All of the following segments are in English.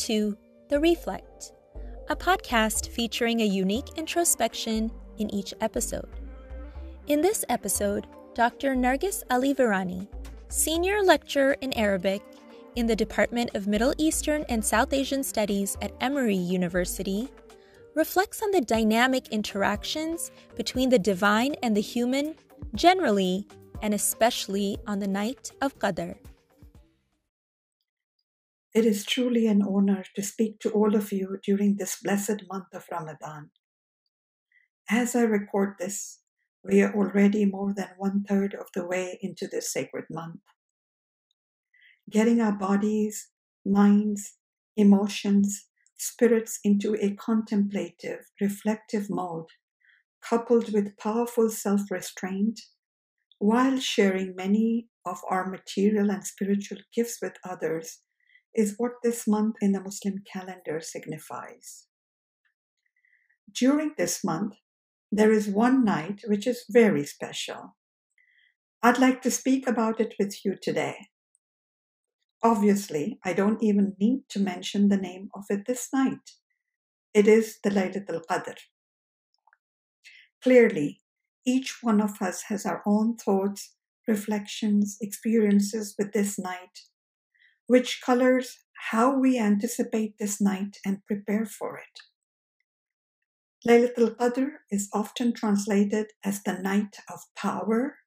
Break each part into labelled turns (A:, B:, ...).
A: to The Reflect, a podcast featuring a unique introspection in each episode. In this episode, Dr. Nargis Ali Virani, senior lecturer in Arabic in the Department of Middle Eastern and South Asian Studies at Emory University, reflects on the dynamic interactions between the divine and the human generally and especially on the night of Qadr.
B: It is truly an honor to speak to all of you during this blessed month of Ramadan. As I record this, we are already more than one third of the way into this sacred month. Getting our bodies, minds, emotions, spirits into a contemplative, reflective mode, coupled with powerful self restraint, while sharing many of our material and spiritual gifts with others is what this month in the Muslim calendar signifies. During this month, there is one night which is very special. I'd like to speak about it with you today. Obviously, I don't even need to mention the name of it this night. It is the Laylatul Qadr. Clearly, each one of us has our own thoughts, reflections, experiences with this night, which colors how we anticipate this night and prepare for it. Laylatul Qadr is often translated as the night of power,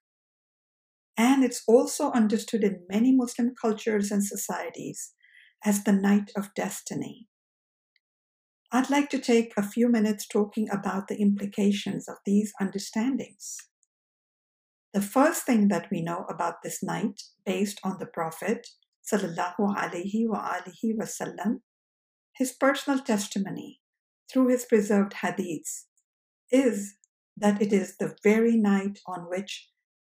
B: and it's also understood in many Muslim cultures and societies as the night of destiny. I'd like to take a few minutes talking about the implications of these understandings. The first thing that we know about this night, based on the Prophet, sallallahu alaihi wa alihi wasallam, his personal testimony through his preserved hadiths is that it is the very night on which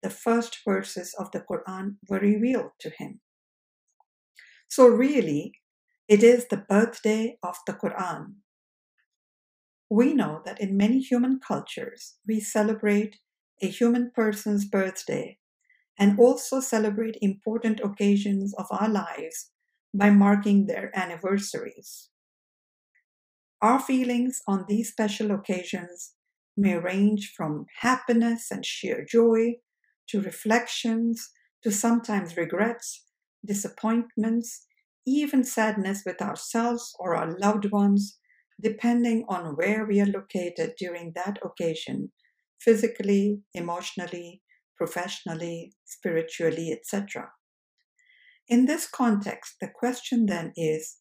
B: the first verses of the Quran were revealed to him. So, really, it is the birthday of the Quran. We know that in many human cultures, we celebrate a human person's birthday and also celebrate important occasions of our lives by marking their anniversaries. Our feelings on these special occasions may range from happiness and sheer joy to reflections to sometimes regrets, disappointments, even sadness with ourselves or our loved ones, depending on where we are located during that occasion, physically, emotionally, professionally, spiritually, etc. In this context, the question then is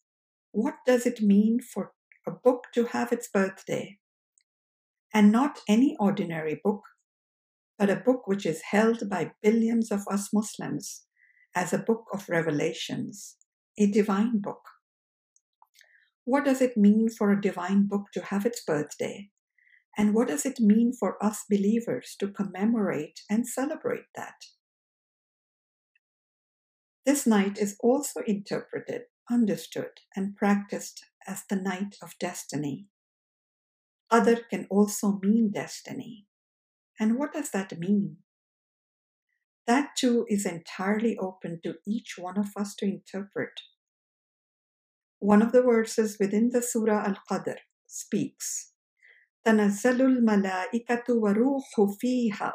B: what does it mean for a book to have its birthday? And not any ordinary book, but a book which is held by billions of us Muslims as a book of revelations, a divine book. What does it mean for a divine book to have its birthday? And what does it mean for us believers to commemorate and celebrate that? This night is also interpreted, understood, and practiced as the night of destiny. Qadr can also mean destiny. And what does that mean? That too is entirely open to each one of us to interpret. One of the verses within the Surah Al Qadr speaks تنزل الملائكة وروح فيها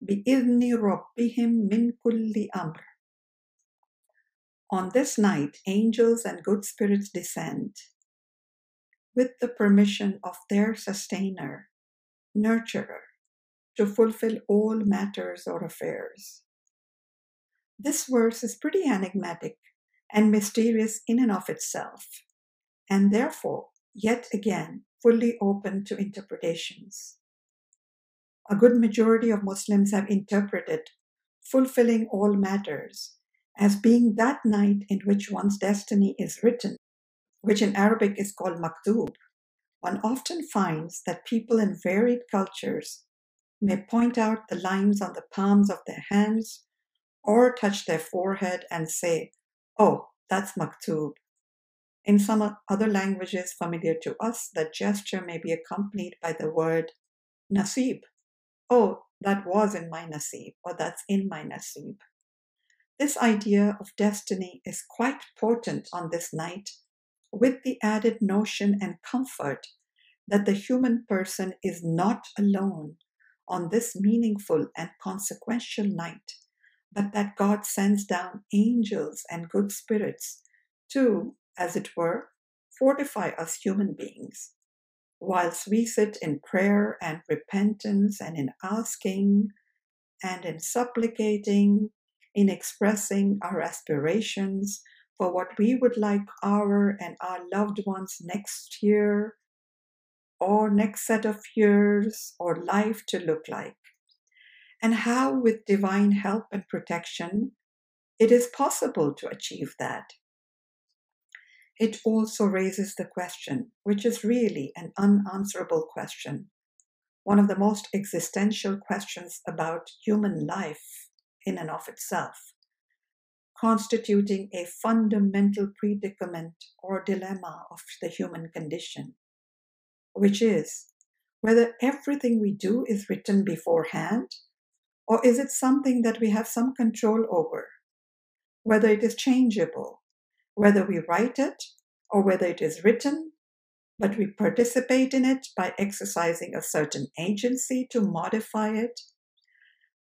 B: بإذن ربهم من كل أمر. On this night, angels and good spirits descend with the permission of their sustainer, nurturer, to fulfill all matters or affairs. This verse is pretty enigmatic and mysterious in and of itself, and therefore, yet again, fully open to interpretations. A good majority of Muslims have interpreted fulfilling all matters as being that night in which one's destiny is written, which in Arabic is called maktub. One often finds that people in varied cultures may point out the lines on the palms of their hands or touch their forehead and say, Oh, that's maktub. In some other languages familiar to us, the gesture may be accompanied by the word nasib. Oh, that was in my nasib, or that's in my nasib. This idea of destiny is quite potent on this night with the added notion and comfort that the human person is not alone on this meaningful and consequential night, but that God sends down angels and good spirits to, as it were, fortify us human beings, whilst we sit in prayer and repentance and in asking and in supplicating, in expressing our aspirations for what we would like our and our loved ones next year or next set of years or life to look like, and how, with divine help and protection, it is possible to achieve that. It also raises the question, which is really an unanswerable question, one of the most existential questions about human life in and of itself, constituting a fundamental predicament or dilemma of the human condition which is whether everything we do is written beforehand or is it something that we have some control over, whether it is changeable, whether we write it or whether it is written, but we participate in it by exercising a certain agency to modify it.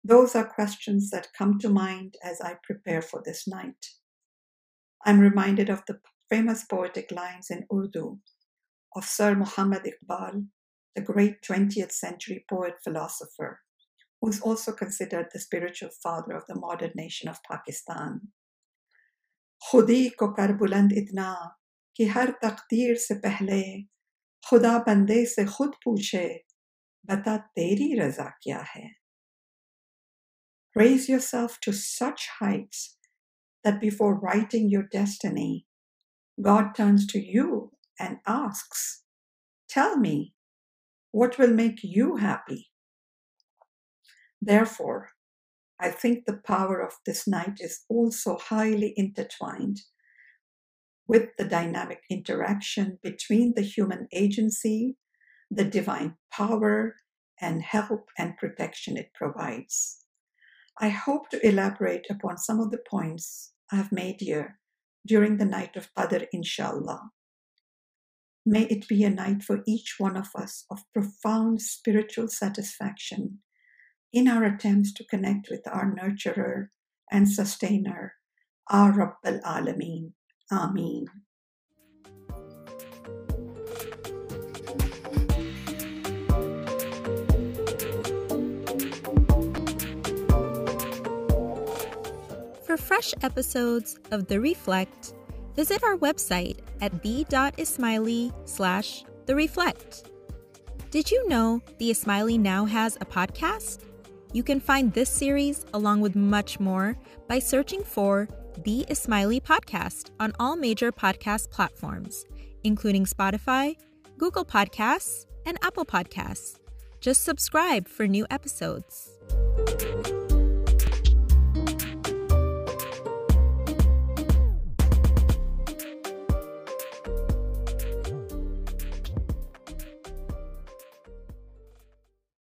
B: Those are questions that come to mind as I prepare for this night. I'm reminded of the famous poetic lines in Urdu of Sir Muhammad Iqbal, the great 20th century poet philosopher, who is also considered the spiritual father of the modern nation of Pakistan. खुदी को कर बुलंद इतना कि हर तकदीर से पहले खुदा बंदे से खुद पूछे बता तेरी रजा क्या है Raise yourself to such heights that before writing your destiny, God turns to you and asks, Tell me, what will make you happy? Therefore, I think the power of this night is also highly intertwined with the dynamic interaction between the human agency, the divine power, and help and protection it provides. I hope to elaborate upon some of the points I have made here during the night of Qadr, inshallah. May it be a night for each one of us of profound spiritual satisfaction in our attempts to connect with our nurturer and sustainer, our Rabbal Alameen. Ameen.
A: For fresh episodes of The Reflect, visit our website at the.ismaili slash the reflect. Did you know the Ismaili now has a podcast? You can find this series along with much more by searching for the Ismaili Podcast on all major podcast platforms, including Spotify, Google Podcasts, and Apple Podcasts. Just subscribe for new episodes.